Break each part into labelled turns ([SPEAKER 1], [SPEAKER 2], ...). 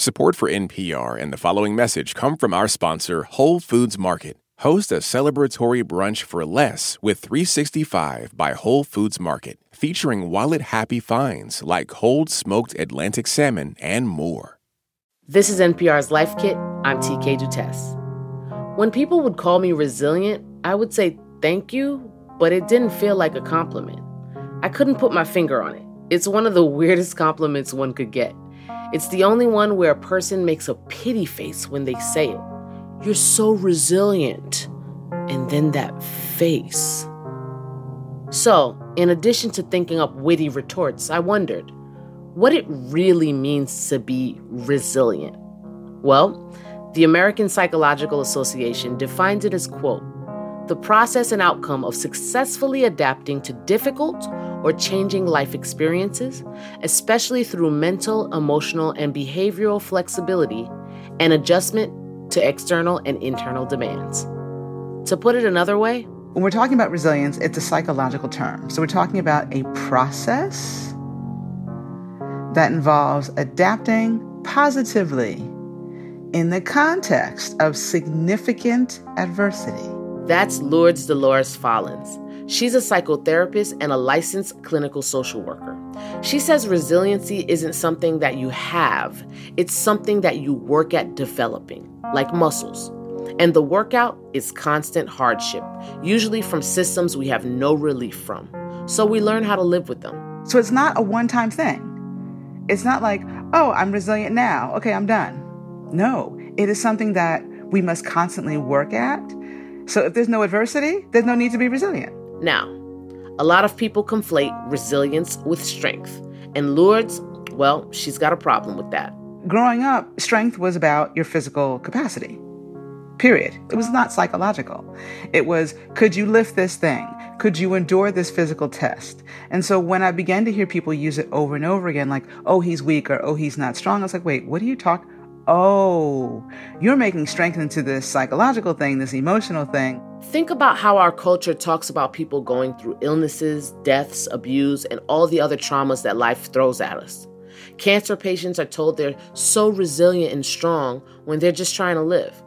[SPEAKER 1] Support for NPR and the following message come from our sponsor, Whole Foods Market. Host a celebratory brunch for less with 365 by Whole Foods Market, featuring wallet happy finds like cold smoked Atlantic salmon and more.
[SPEAKER 2] This is NPR's Life Kit. I'm TK Dutes. When people would call me resilient, I would say thank you, but it didn't feel like a compliment. I couldn't put my finger on it. It's one of the weirdest compliments one could get. It's the only one where a person makes a pity face when they say it. You're so resilient. And then that face. So, in addition to thinking up witty retorts, I wondered what it really means to be resilient. Well, the American Psychological Association defines it as quote, the process and outcome of successfully adapting to difficult or changing life experiences, especially through mental, emotional, and behavioral flexibility and adjustment to external and internal demands. To put it another way,
[SPEAKER 3] when we're talking about resilience, it's a psychological term. So we're talking about a process that involves adapting positively in the context of significant adversity.
[SPEAKER 2] That's Lourdes Dolores Follins. She's a psychotherapist and a licensed clinical social worker. She says resiliency isn't something that you have, it's something that you work at developing, like muscles. And the workout is constant hardship, usually from systems we have no relief from. So we learn how to live with them.
[SPEAKER 3] So it's not a one time thing. It's not like, oh, I'm resilient now. Okay, I'm done. No, it is something that we must constantly work at so if there's no adversity, there's no need to be resilient.
[SPEAKER 2] Now, a lot of people conflate resilience with strength. And Lourdes, well, she's got a problem with that.
[SPEAKER 3] Growing up, strength was about your physical capacity, period. It was not psychological. It was could you lift this thing? Could you endure this physical test? And so when I began to hear people use it over and over again, like, oh, he's weak or oh, he's not strong, I was like, wait, what are you talking? oh, you're making strength into this psychological thing, this emotional thing.
[SPEAKER 2] Think about how our culture talks about people going through illnesses, deaths, abuse, and all the other traumas that life throws at us. Cancer patients are told they're so resilient and strong when they're just trying to live.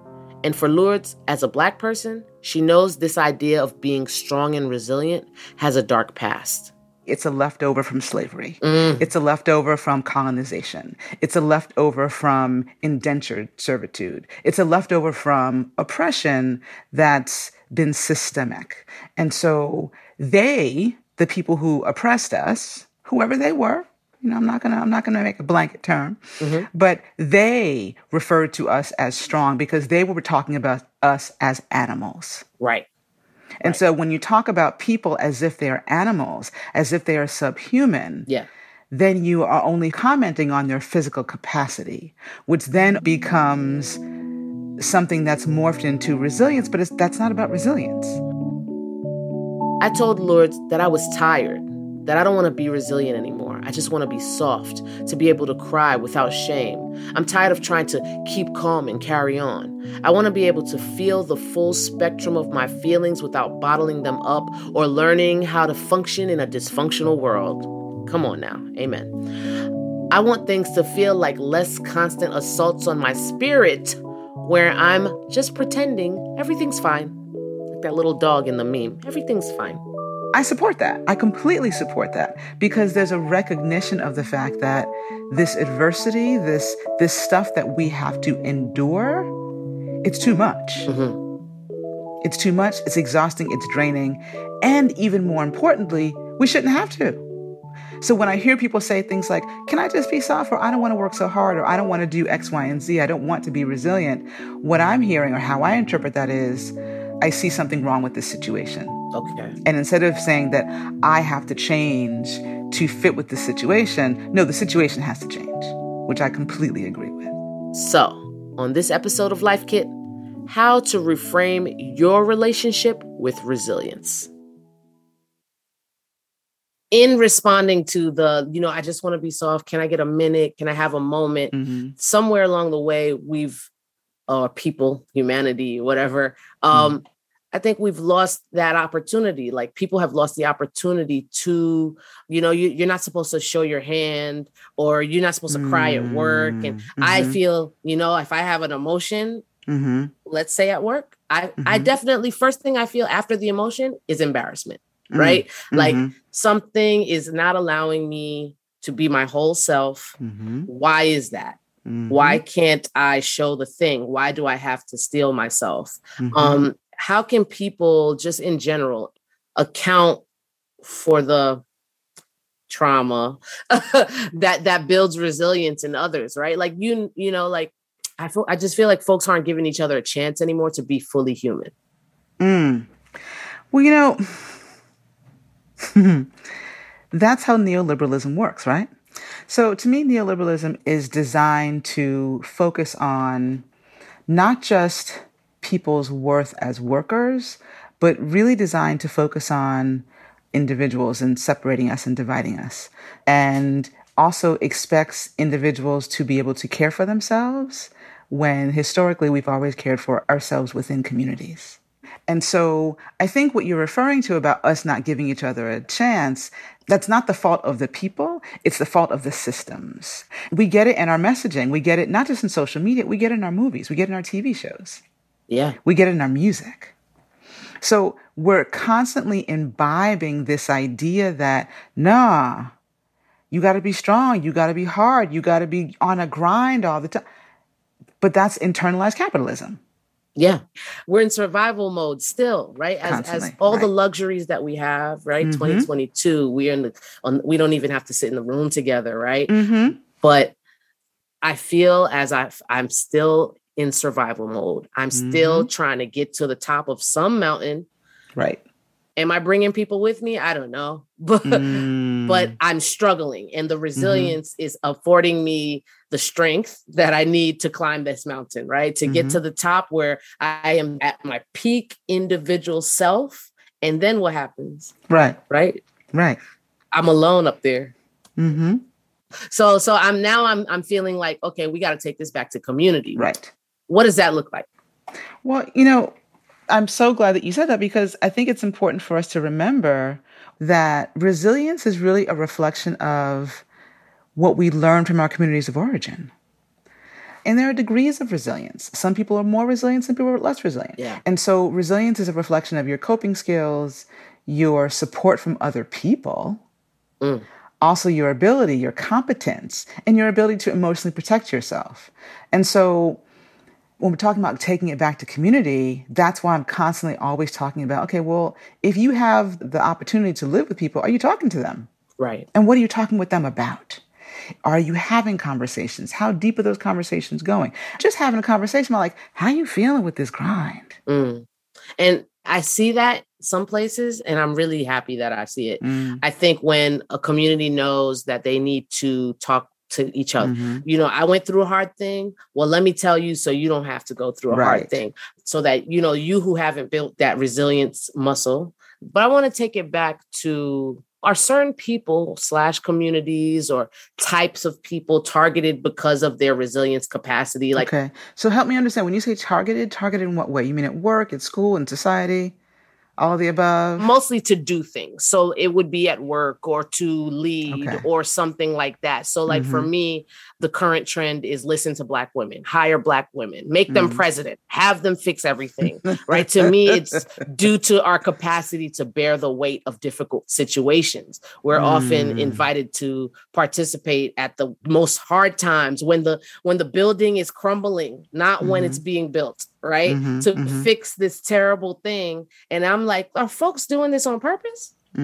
[SPEAKER 2] And for Lourdes, as a black person, she knows this idea of being strong and resilient has a dark past.
[SPEAKER 3] It's a leftover from slavery. Mm. It's a leftover from colonization. It's a leftover from indentured servitude. It's a leftover from oppression that's been systemic. And so they, the people who oppressed us, whoever they were, you know, I'm not gonna, I'm not gonna make a blanket term, mm-hmm. but they referred to us as strong because they were talking about us as animals.
[SPEAKER 2] Right.
[SPEAKER 3] And right. so when you talk about people as if they're animals, as if they are subhuman, yeah. then you are only commenting on their physical capacity, which then becomes something that's morphed into resilience, but that's not about resilience.
[SPEAKER 2] I told Lourdes that I was tired that I don't want to be resilient anymore. I just want to be soft, to be able to cry without shame. I'm tired of trying to keep calm and carry on. I want to be able to feel the full spectrum of my feelings without bottling them up or learning how to function in a dysfunctional world. Come on now. Amen. I want things to feel like less constant assaults on my spirit where I'm just pretending everything's fine. Like that little dog in the meme, everything's fine.
[SPEAKER 3] I support that. I completely support that because there's a recognition of the fact that this adversity, this this stuff that we have to endure, it's too much. Mm-hmm. It's too much. It's exhausting. It's draining, and even more importantly, we shouldn't have to. So when I hear people say things like, "Can I just be soft?" or "I don't want to work so hard," or "I don't want to do X, Y, and Z," I don't want to be resilient. What I'm hearing or how I interpret that is, I see something wrong with this situation.
[SPEAKER 2] Okay.
[SPEAKER 3] And instead of saying that I have to change to fit with the situation, no, the situation has to change, which I completely agree with.
[SPEAKER 2] So, on this episode of Life Kit, how to reframe your relationship with resilience. In responding to the, you know, I just want to be soft. Can I get a minute? Can I have a moment? Mm-hmm. Somewhere along the way, we've, or uh, people, humanity, whatever, um, mm-hmm I think we've lost that opportunity. Like people have lost the opportunity to, you know, you, are not supposed to show your hand or you're not supposed to cry mm-hmm. at work. And mm, mm-hmm. I feel, you know, if I have an emotion, mm-hmm. let's say at work, I, I mm-hmm. definitely, first thing I feel after the emotion is embarrassment, mm, right? Like mm-hmm. something is not allowing me to be my whole self. Mm-hmm. Why is that? Mm-hmm. Why can't I show the thing? Why do I have to steel myself? Mm-hmm. Um, how can people just in general account for the trauma that that builds resilience in others right like you you know like i feel i just feel like folks aren't giving each other a chance anymore to be fully human mm.
[SPEAKER 3] well you know that's how neoliberalism works right so to me neoliberalism is designed to focus on not just people's worth as workers, but really designed to focus on individuals and separating us and dividing us. And also expects individuals to be able to care for themselves when historically we've always cared for ourselves within communities. And so I think what you're referring to about us not giving each other a chance, that's not the fault of the people. It's the fault of the systems. We get it in our messaging. We get it not just in social media. We get it in our movies. We get it in our TV shows.
[SPEAKER 2] Yeah.
[SPEAKER 3] We get it in our music. So we're constantly imbibing this idea that, nah, you got to be strong. You got to be hard. You got to be on a grind all the time. But that's internalized capitalism.
[SPEAKER 2] Yeah. We're in survival mode still, right? As, as all right. the luxuries that we have, right? Mm-hmm. 2022, we are in the, on, we don't even have to sit in the room together, right? Mm-hmm. But I feel as I, I'm still in survival mode. I'm mm-hmm. still trying to get to the top of some mountain.
[SPEAKER 3] Right.
[SPEAKER 2] Am I bringing people with me? I don't know. But mm. but I'm struggling and the mm-hmm. resilience mm-hmm. is affording me the strength that I need to climb this mountain, right? To mm-hmm. get to the top where I am at my peak individual self and then what happens?
[SPEAKER 3] Right.
[SPEAKER 2] Right?
[SPEAKER 3] Right.
[SPEAKER 2] I'm alone up there. Mhm. So so I'm now I'm I'm feeling like okay, we got to take this back to community.
[SPEAKER 3] Right.
[SPEAKER 2] What does that look like?
[SPEAKER 3] Well, you know, I'm so glad that you said that because I think it's important for us to remember that resilience is really a reflection of what we learn from our communities of origin. And there are degrees of resilience. Some people are more resilient, some people are less resilient.
[SPEAKER 2] Yeah.
[SPEAKER 3] And so resilience is a reflection of your coping skills, your support from other people, mm. also your ability, your competence, and your ability to emotionally protect yourself. And so when we're talking about taking it back to community, that's why I'm constantly always talking about, okay, well, if you have the opportunity to live with people, are you talking to them?
[SPEAKER 2] Right.
[SPEAKER 3] And what are you talking with them about? Are you having conversations? How deep are those conversations going? Just having a conversation about like, how you feeling with this grind? Mm.
[SPEAKER 2] And I see that some places, and I'm really happy that I see it. Mm. I think when a community knows that they need to talk to each other. Mm-hmm. You know, I went through a hard thing. Well, let me tell you so you don't have to go through a right. hard thing. So that, you know, you who haven't built that resilience muscle. But I want to take it back to are certain people slash communities or types of people targeted because of their resilience capacity
[SPEAKER 3] like okay so help me understand when you say targeted targeted in what way you mean at work at school in society all the above
[SPEAKER 2] mostly to do things so it would be at work or to lead okay. or something like that so like mm-hmm. for me the current trend is listen to black women hire black women make mm-hmm. them mm. president have them fix everything right to me it's due to our capacity to bear the weight of difficult situations we're mm. often invited to participate at the most hard times when the when the building is crumbling not mm-hmm. when it's mm-hmm. being built right? Mm-hmm, to mm-hmm. fix this terrible thing. And I'm like, are folks doing this on purpose? Because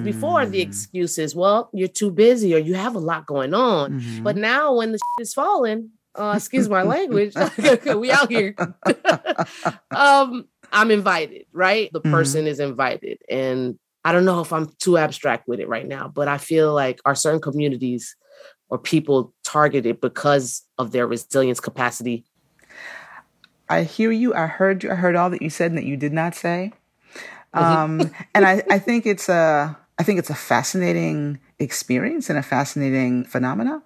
[SPEAKER 2] mm. before the mm. excuse is, well, you're too busy or you have a lot going on. Mm-hmm. But now when the is falling, uh, excuse my language, we out here. um, I'm invited, right? The mm-hmm. person is invited. And I don't know if I'm too abstract with it right now, but I feel like are certain communities or people targeted because of their resilience capacity
[SPEAKER 3] I hear you. I heard you. I heard all that you said and that you did not say. Um, and I, I think it's a, I think it's a fascinating experience and a fascinating phenomena.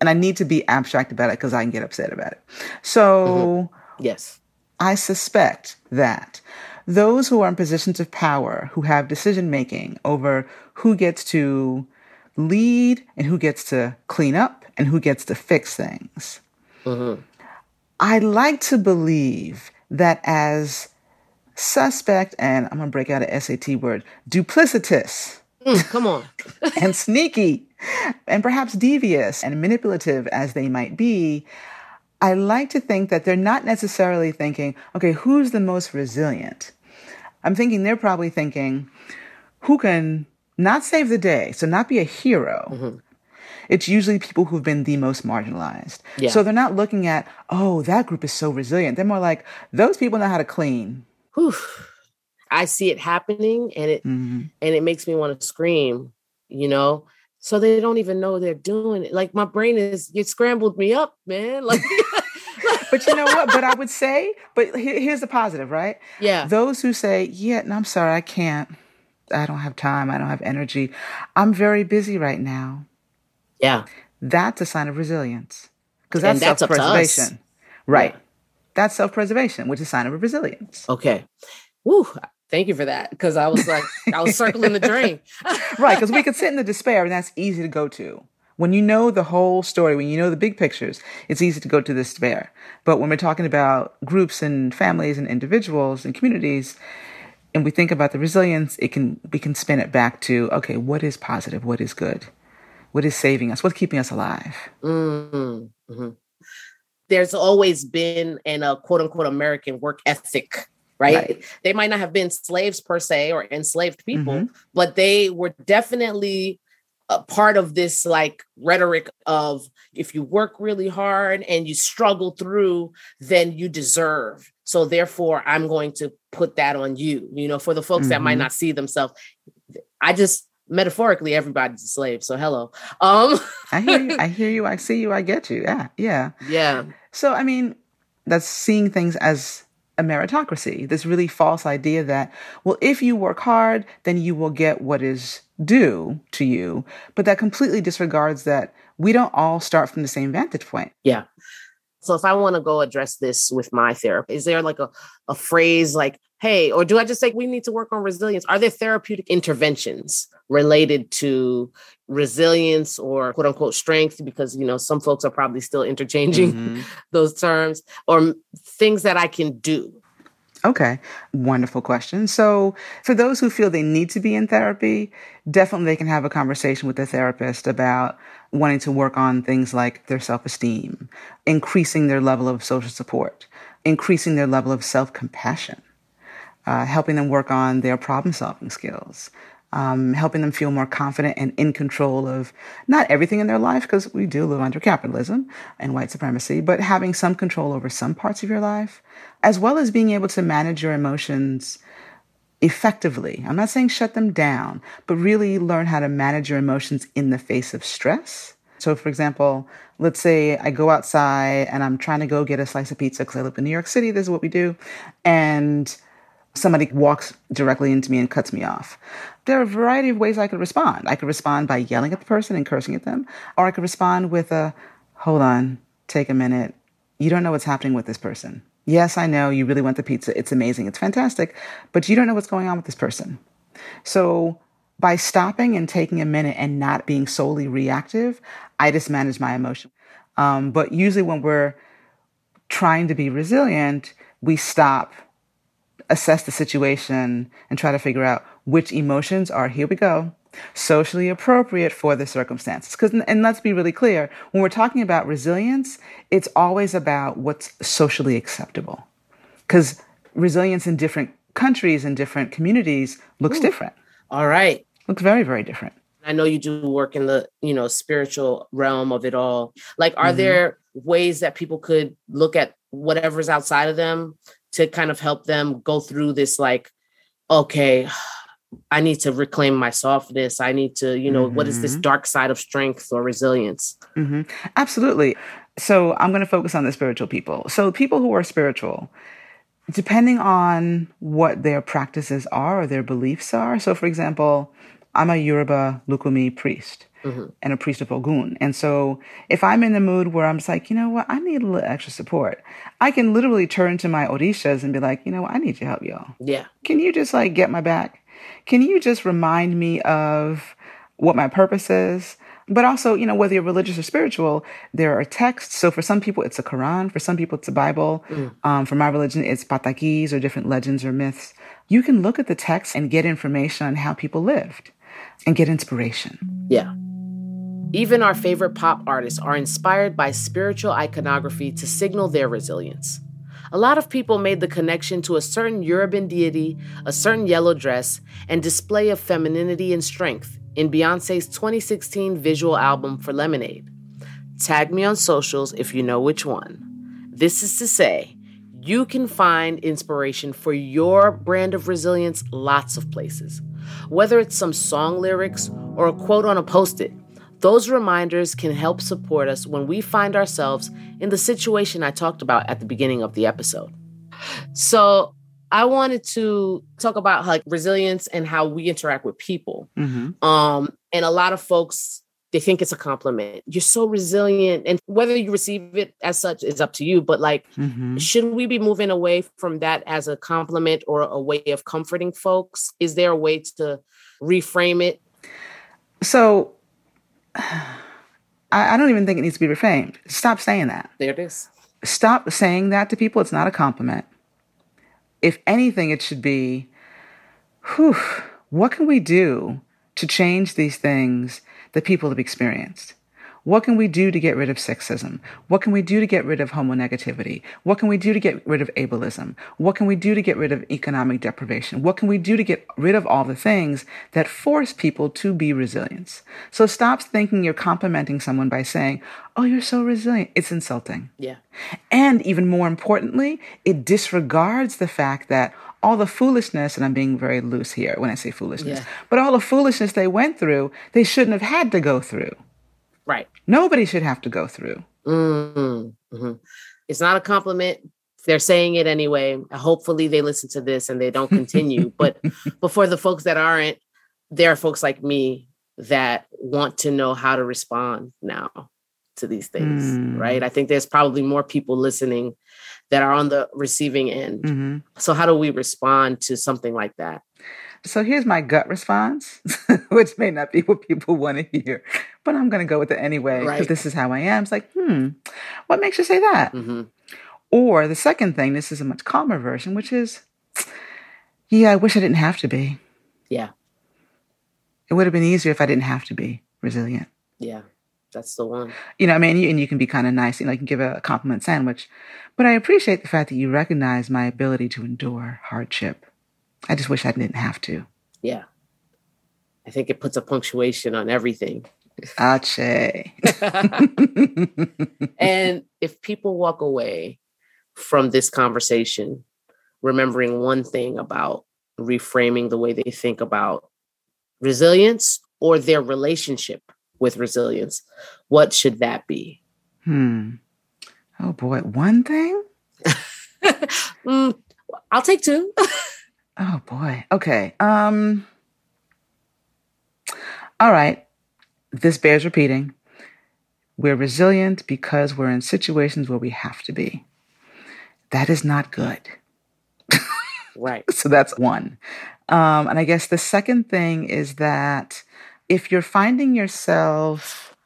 [SPEAKER 3] And I need to be abstract about it because I can get upset about it. So, mm-hmm.
[SPEAKER 2] yes,
[SPEAKER 3] I suspect that those who are in positions of power, who have decision making over who gets to lead and who gets to clean up and who gets to fix things, mm-hmm. I like to believe that as suspect and I'm going to break out an SAT word duplicitous.
[SPEAKER 2] Mm, come on.
[SPEAKER 3] and sneaky and perhaps devious and manipulative as they might be, I like to think that they're not necessarily thinking, okay, who's the most resilient? I'm thinking they're probably thinking, who can not save the day, so not be a hero, mm-hmm it's usually people who've been the most marginalized. Yeah. So they're not looking at, oh, that group is so resilient. They're more like, those people know how to clean. Whew.
[SPEAKER 2] I see it happening and it mm-hmm. and it makes me want to scream, you know? So they don't even know they're doing it. Like my brain is you scrambled me up, man. Like
[SPEAKER 3] but you know what? But I would say, but here's the positive, right?
[SPEAKER 2] Yeah.
[SPEAKER 3] Those who say, yeah, no, I'm sorry, I can't. I don't have time. I don't have energy. I'm very busy right now.
[SPEAKER 2] Yeah.
[SPEAKER 3] That's a sign of resilience because that's, that's, self-preservation. Right. Yeah. That's self-preservation, which is a sign of resilience.
[SPEAKER 2] Okay. Woo. Thank you for that because I was like, I was circling the drain.
[SPEAKER 3] right. Because we could sit in the despair and that's easy to go to. When you know the whole story, when you know the big pictures, it's easy to go to the despair. But when we're talking about groups and families and individuals and communities, and we think about the resilience, it can we can spin it back to okay, what is positive, what is good, what is saving us? What's keeping us alive? Mm-hmm. Mm-hmm.
[SPEAKER 2] There's always been an a uh, quote unquote American work ethic. Right? right? They might not have been slaves per se or enslaved people, mm-hmm. but they were definitely part of this like rhetoric of if you work really hard and you struggle through, then you deserve. So therefore, I'm going to put that on you. You know, for the folks mm-hmm. that might mm-hmm. not see themselves, I just metaphorically everybody's a slave so hello um
[SPEAKER 3] i hear you i hear you i see you i get you yeah
[SPEAKER 2] yeah yeah
[SPEAKER 3] so i mean that's seeing things as a meritocracy this really false idea that well if you work hard then you will get what is due to you but that completely disregards that we don't all start from the same vantage point
[SPEAKER 2] yeah so if I want to go address this with my therapist, is there like a, a phrase like, hey, or do I just say we need to work on resilience? Are there therapeutic interventions related to resilience or quote unquote strength? Because, you know, some folks are probably still interchanging mm-hmm. those terms or things that I can do
[SPEAKER 3] Okay, wonderful question. So, for those who feel they need to be in therapy, definitely they can have a conversation with a therapist about wanting to work on things like their self esteem, increasing their level of social support, increasing their level of self compassion, uh, helping them work on their problem solving skills, um, helping them feel more confident and in control of not everything in their life, because we do live under capitalism and white supremacy, but having some control over some parts of your life, as well as being able to manage your emotions effectively. I'm not saying shut them down, but really learn how to manage your emotions in the face of stress. So, for example, let's say I go outside and I'm trying to go get a slice of pizza because I live in New York City. This is what we do. And somebody walks directly into me and cuts me off there are a variety of ways I could respond. I could respond by yelling at the person and cursing at them, or I could respond with a, hold on, take a minute. You don't know what's happening with this person. Yes, I know you really want the pizza. It's amazing. It's fantastic. But you don't know what's going on with this person. So by stopping and taking a minute and not being solely reactive, I just manage my emotion. Um, but usually when we're trying to be resilient, we stop, assess the situation, and try to figure out which emotions are, here we go, socially appropriate for the circumstances. Because, and let's be really clear, when we're talking about resilience, it's always about what's socially acceptable. Because resilience in different countries and different communities looks Ooh. different.
[SPEAKER 2] All right.
[SPEAKER 3] Looks very, very different.
[SPEAKER 2] I know you do work in the, you know, spiritual realm of it all. Like, are mm-hmm. there ways that people could look at whatever's outside of them to kind of help them go through this, like, okay, I need to reclaim my softness. I need to, you know, mm-hmm. what is this mm-hmm. dark side of strength or resilience? Mm-hmm.
[SPEAKER 3] Absolutely. So I'm going to focus on the spiritual people. So people who are spiritual, depending on what their practices are or their beliefs are. So, for example, I'm a Yoruba Lukumi priest. Mm-hmm. and a priest of Ogun. And so if I'm in the mood where I'm just like, you know what, I need a little extra support, I can literally turn to my Orishas and be like, you know what, I need your help, y'all.
[SPEAKER 2] Yeah.
[SPEAKER 3] Can you just like get my back? Can you just remind me of what my purpose is? But also, you know, whether you're religious or spiritual, there are texts. So for some people, it's a Quran. For some people, it's a Bible. Mm. Um, for my religion, it's patakis or different legends or myths. You can look at the text and get information on how people lived and get inspiration.
[SPEAKER 2] Yeah. Even our favorite pop artists are inspired by spiritual iconography to signal their resilience a lot of people made the connection to a certain European deity, a certain yellow dress, and display of femininity and strength in Beyonce's 2016 visual album for Lemonade. Tag me on socials if you know which one. This is to say, you can find inspiration for your brand of resilience lots of places. Whether it's some song lyrics or a quote on a post it, those reminders can help support us when we find ourselves in the situation I talked about at the beginning of the episode. So, I wanted to talk about like resilience and how we interact with people. Mm-hmm. Um, and a lot of folks they think it's a compliment. You're so resilient, and whether you receive it as such is up to you. But like, mm-hmm. should we be moving away from that as a compliment or a way of comforting folks? Is there a way to reframe it?
[SPEAKER 3] So I, don't even think it needs to be reframed. Stop saying that.
[SPEAKER 2] There it is.
[SPEAKER 3] Stop saying that to people. It's not a compliment. If anything, it should be, whew, what can we do to change these things that people have experienced? What can we do to get rid of sexism? What can we do to get rid of homonegativity? What can we do to get rid of ableism? What can we do to get rid of economic deprivation? What can we do to get rid of all the things that force people to be resilient? So stop thinking you're complimenting someone by saying, Oh, you're so resilient. It's insulting.
[SPEAKER 2] Yeah.
[SPEAKER 3] And even more importantly, it disregards the fact that all the foolishness, and I'm being very loose here when I say foolishness, yeah. but all the foolishness they went through, they shouldn't have had to go through.
[SPEAKER 2] Right.
[SPEAKER 3] Nobody should have to go through. Mm-hmm. Mm-hmm.
[SPEAKER 2] It's not a compliment. They're saying it anyway. Hopefully, they listen to this and they don't continue. but, but for the folks that aren't, there are folks like me that want to know how to respond now to these things, mm. right? I think there's probably more people listening that are on the receiving end. Mm-hmm. So, how do we respond to something like that?
[SPEAKER 3] So here's my gut response, which may not be what people want to hear, but I'm going to go with it anyway because right. this is how I am. It's like, hmm, what makes you say that? Mm-hmm. Or the second thing, this is a much calmer version, which is, yeah, I wish I didn't have to
[SPEAKER 2] be. Yeah.
[SPEAKER 3] It would have been easier if I didn't have to be resilient.
[SPEAKER 2] Yeah. That's the one.
[SPEAKER 3] You know, I mean, you, and you can be kind of nice. You know, you can give a compliment sandwich, but I appreciate the fact that you recognize my ability to endure hardship I just wish I didn't have to.
[SPEAKER 2] Yeah. I think it puts a punctuation on everything.
[SPEAKER 3] Ashe.
[SPEAKER 2] and if people walk away from this conversation remembering one thing about reframing the way they think about resilience or their relationship with resilience, what should that be? Hmm.
[SPEAKER 3] Oh boy, one thing?
[SPEAKER 2] mm, I'll take two.
[SPEAKER 3] Oh boy. Okay. Um All right. This bears repeating. We're resilient because we're in situations where we have to be. That is not good.
[SPEAKER 2] right.
[SPEAKER 3] so that's one. Um, and I guess the second thing is that if you're finding yourself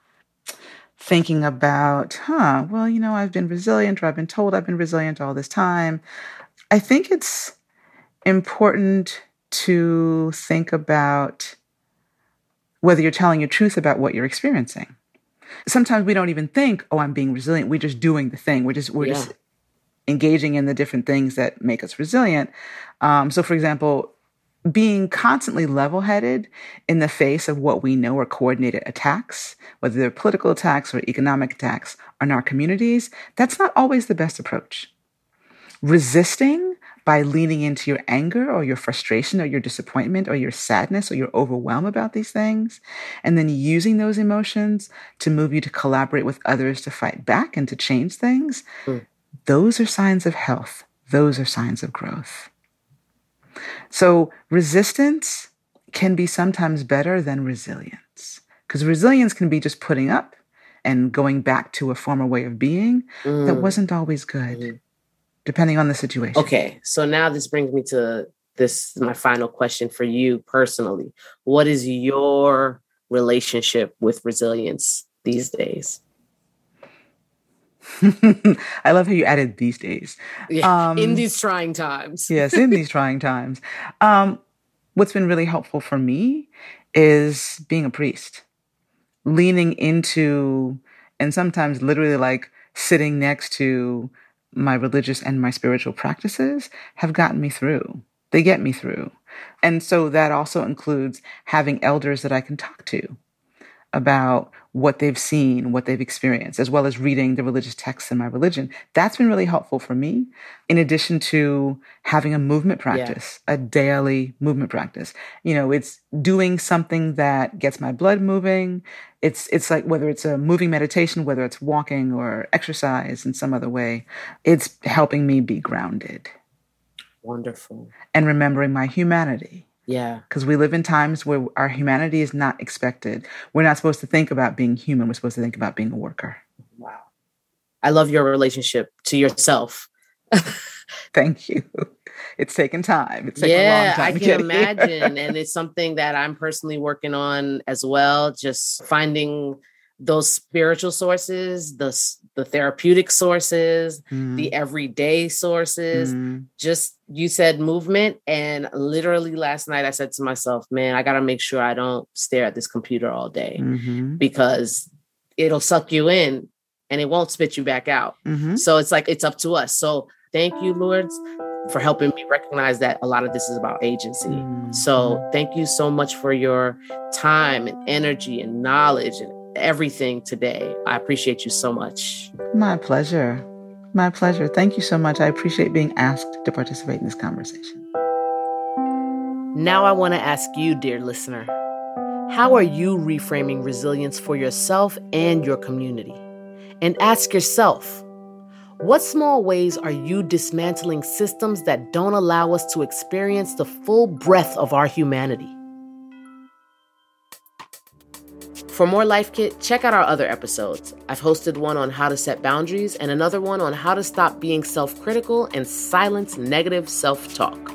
[SPEAKER 3] thinking about, huh, well, you know, I've been resilient or I've been told I've been resilient all this time, I think it's important to think about whether you're telling your truth about what you're experiencing. Sometimes we don't even think, "Oh, I'm being resilient." We're just doing the thing. We're just we're yeah. just engaging in the different things that make us resilient. Um, so, for example, being constantly level headed in the face of what we know are coordinated attacks, whether they're political attacks or economic attacks on our communities, that's not always the best approach. Resisting by leaning into your anger or your frustration or your disappointment or your sadness or your overwhelm about these things, and then using those emotions to move you to collaborate with others to fight back and to change things, mm. those are signs of health. Those are signs of growth. So resistance can be sometimes better than resilience because resilience can be just putting up and going back to a former way of being mm. that hmm. wasn't always good. Mm depending on the situation.
[SPEAKER 2] Okay. So now this brings me to this my final question for you personally. What is your relationship with resilience these days?
[SPEAKER 3] I love how you added these days. Yeah, um,
[SPEAKER 2] in these trying times.
[SPEAKER 3] yes, in these trying times. Um, what's been really helpful for me is being a priest, leaning into, and sometimes literally like sitting next to my religious and my spiritual practices have gotten me through. They get me through. And so that also includes having elders that I can talk to about what they've seen, what they've experienced, as well as reading the religious texts in my religion. That's been really helpful for me, in addition to having a movement practice, yeah. a daily movement practice. You know, it's doing something that gets my blood moving. It's, it's like whether it's a moving meditation, whether it's walking or exercise in some other way, it's helping me be grounded.
[SPEAKER 2] Wonderful.
[SPEAKER 3] And remembering my humanity
[SPEAKER 2] yeah.
[SPEAKER 3] Because we live in times where our humanity is not expected. We're not supposed to think about being human. We're supposed to think about being a worker.
[SPEAKER 2] Wow. I love your relationship to yourself.
[SPEAKER 3] Thank you. It's taken time. It's taken
[SPEAKER 2] yeah, time I can imagine. and it's something that I'm personally working on as well, just finding those spiritual sources, the the therapeutic sources, mm. the mm-hmm. everyday sources. Mm. Just you said movement, and literally last night I said to myself, "Man, I gotta make sure I don't stare at this computer all day mm-hmm. because it'll suck you in and it won't spit you back out." Mm-hmm. So it's like it's up to us. So thank you, Lourdes, for helping me recognize that a lot of this is about agency. Mm-hmm. So thank you so much for your time and energy and knowledge and everything today. I appreciate you so much.
[SPEAKER 3] My pleasure. My pleasure. Thank you so much. I appreciate being asked to participate in this conversation.
[SPEAKER 2] Now, I want to ask you, dear listener, how are you reframing resilience for yourself and your community? And ask yourself, what small ways are you dismantling systems that don't allow us to experience the full breadth of our humanity? For more Life Kit, check out our other episodes. I've hosted one on how to set boundaries and another one on how to stop being self critical and silence negative self talk.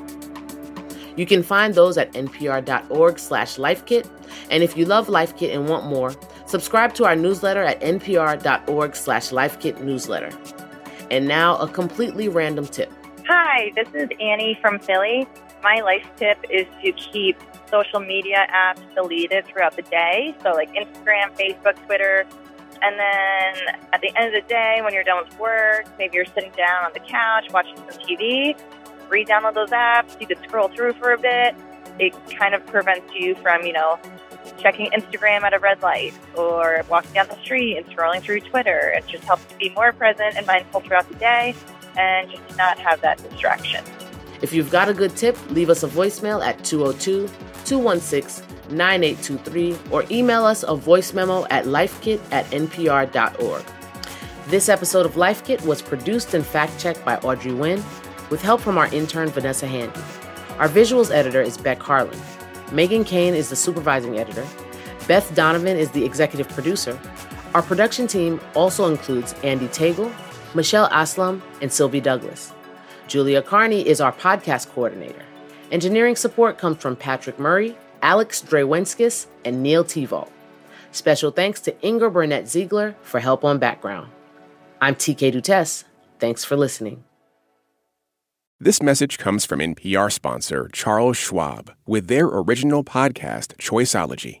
[SPEAKER 2] You can find those at npr.org slash lifekit. And if you love Life Kit and want more, subscribe to our newsletter at npr.org slash lifekit newsletter. And now a completely random tip.
[SPEAKER 4] Hi, this is Annie from Philly. My life tip is to keep social media apps deleted throughout the day. So, like Instagram, Facebook, Twitter. And then at the end of the day, when you're done with work, maybe you're sitting down on the couch watching some TV, re download those apps. You could scroll through for a bit. It kind of prevents you from, you know, checking Instagram at a red light or walking down the street and scrolling through Twitter. It just helps to be more present and mindful throughout the day and just not have that distraction.
[SPEAKER 2] If you've got a good tip, leave us a voicemail at 202 216 9823 or email us a voice memo at lifekit at npr.org. This episode of Life Kit was produced and fact checked by Audrey Nguyen with help from our intern Vanessa Handy. Our visuals editor is Beck Harlan. Meghan Keane is the supervising editor. Beth Donovan is the executive producer. Our production team also includes Andy Tagle, Michelle Aslam, and Sylvie Douglis. Julia Carney is our podcast coordinator. Engineering support comes from Patrick Murray, Alex Drewenskus, and Neil Tivol. Special thanks to Inger Burnett Zeigler for help on background. I'm TK Dutes. Thanks for listening.
[SPEAKER 1] This message comes from NPR sponsor Charles Schwab with their original podcast, Choiceology.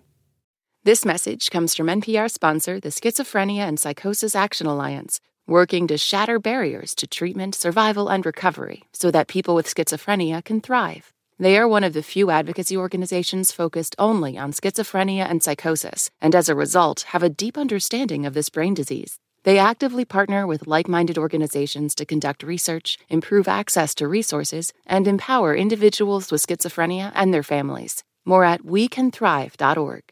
[SPEAKER 5] This message comes from NPR sponsor, the Schizophrenia and Psychosis Action Alliance, working to shatter barriers to treatment, survival, and recovery so that people with schizophrenia can thrive. They are one of the few advocacy organizations focused only on schizophrenia and psychosis, and as a result, have a deep understanding of this brain disease. They actively partner with like minded organizations to conduct research, improve access to resources, and empower individuals with schizophrenia and their families. More at wecanthrive.org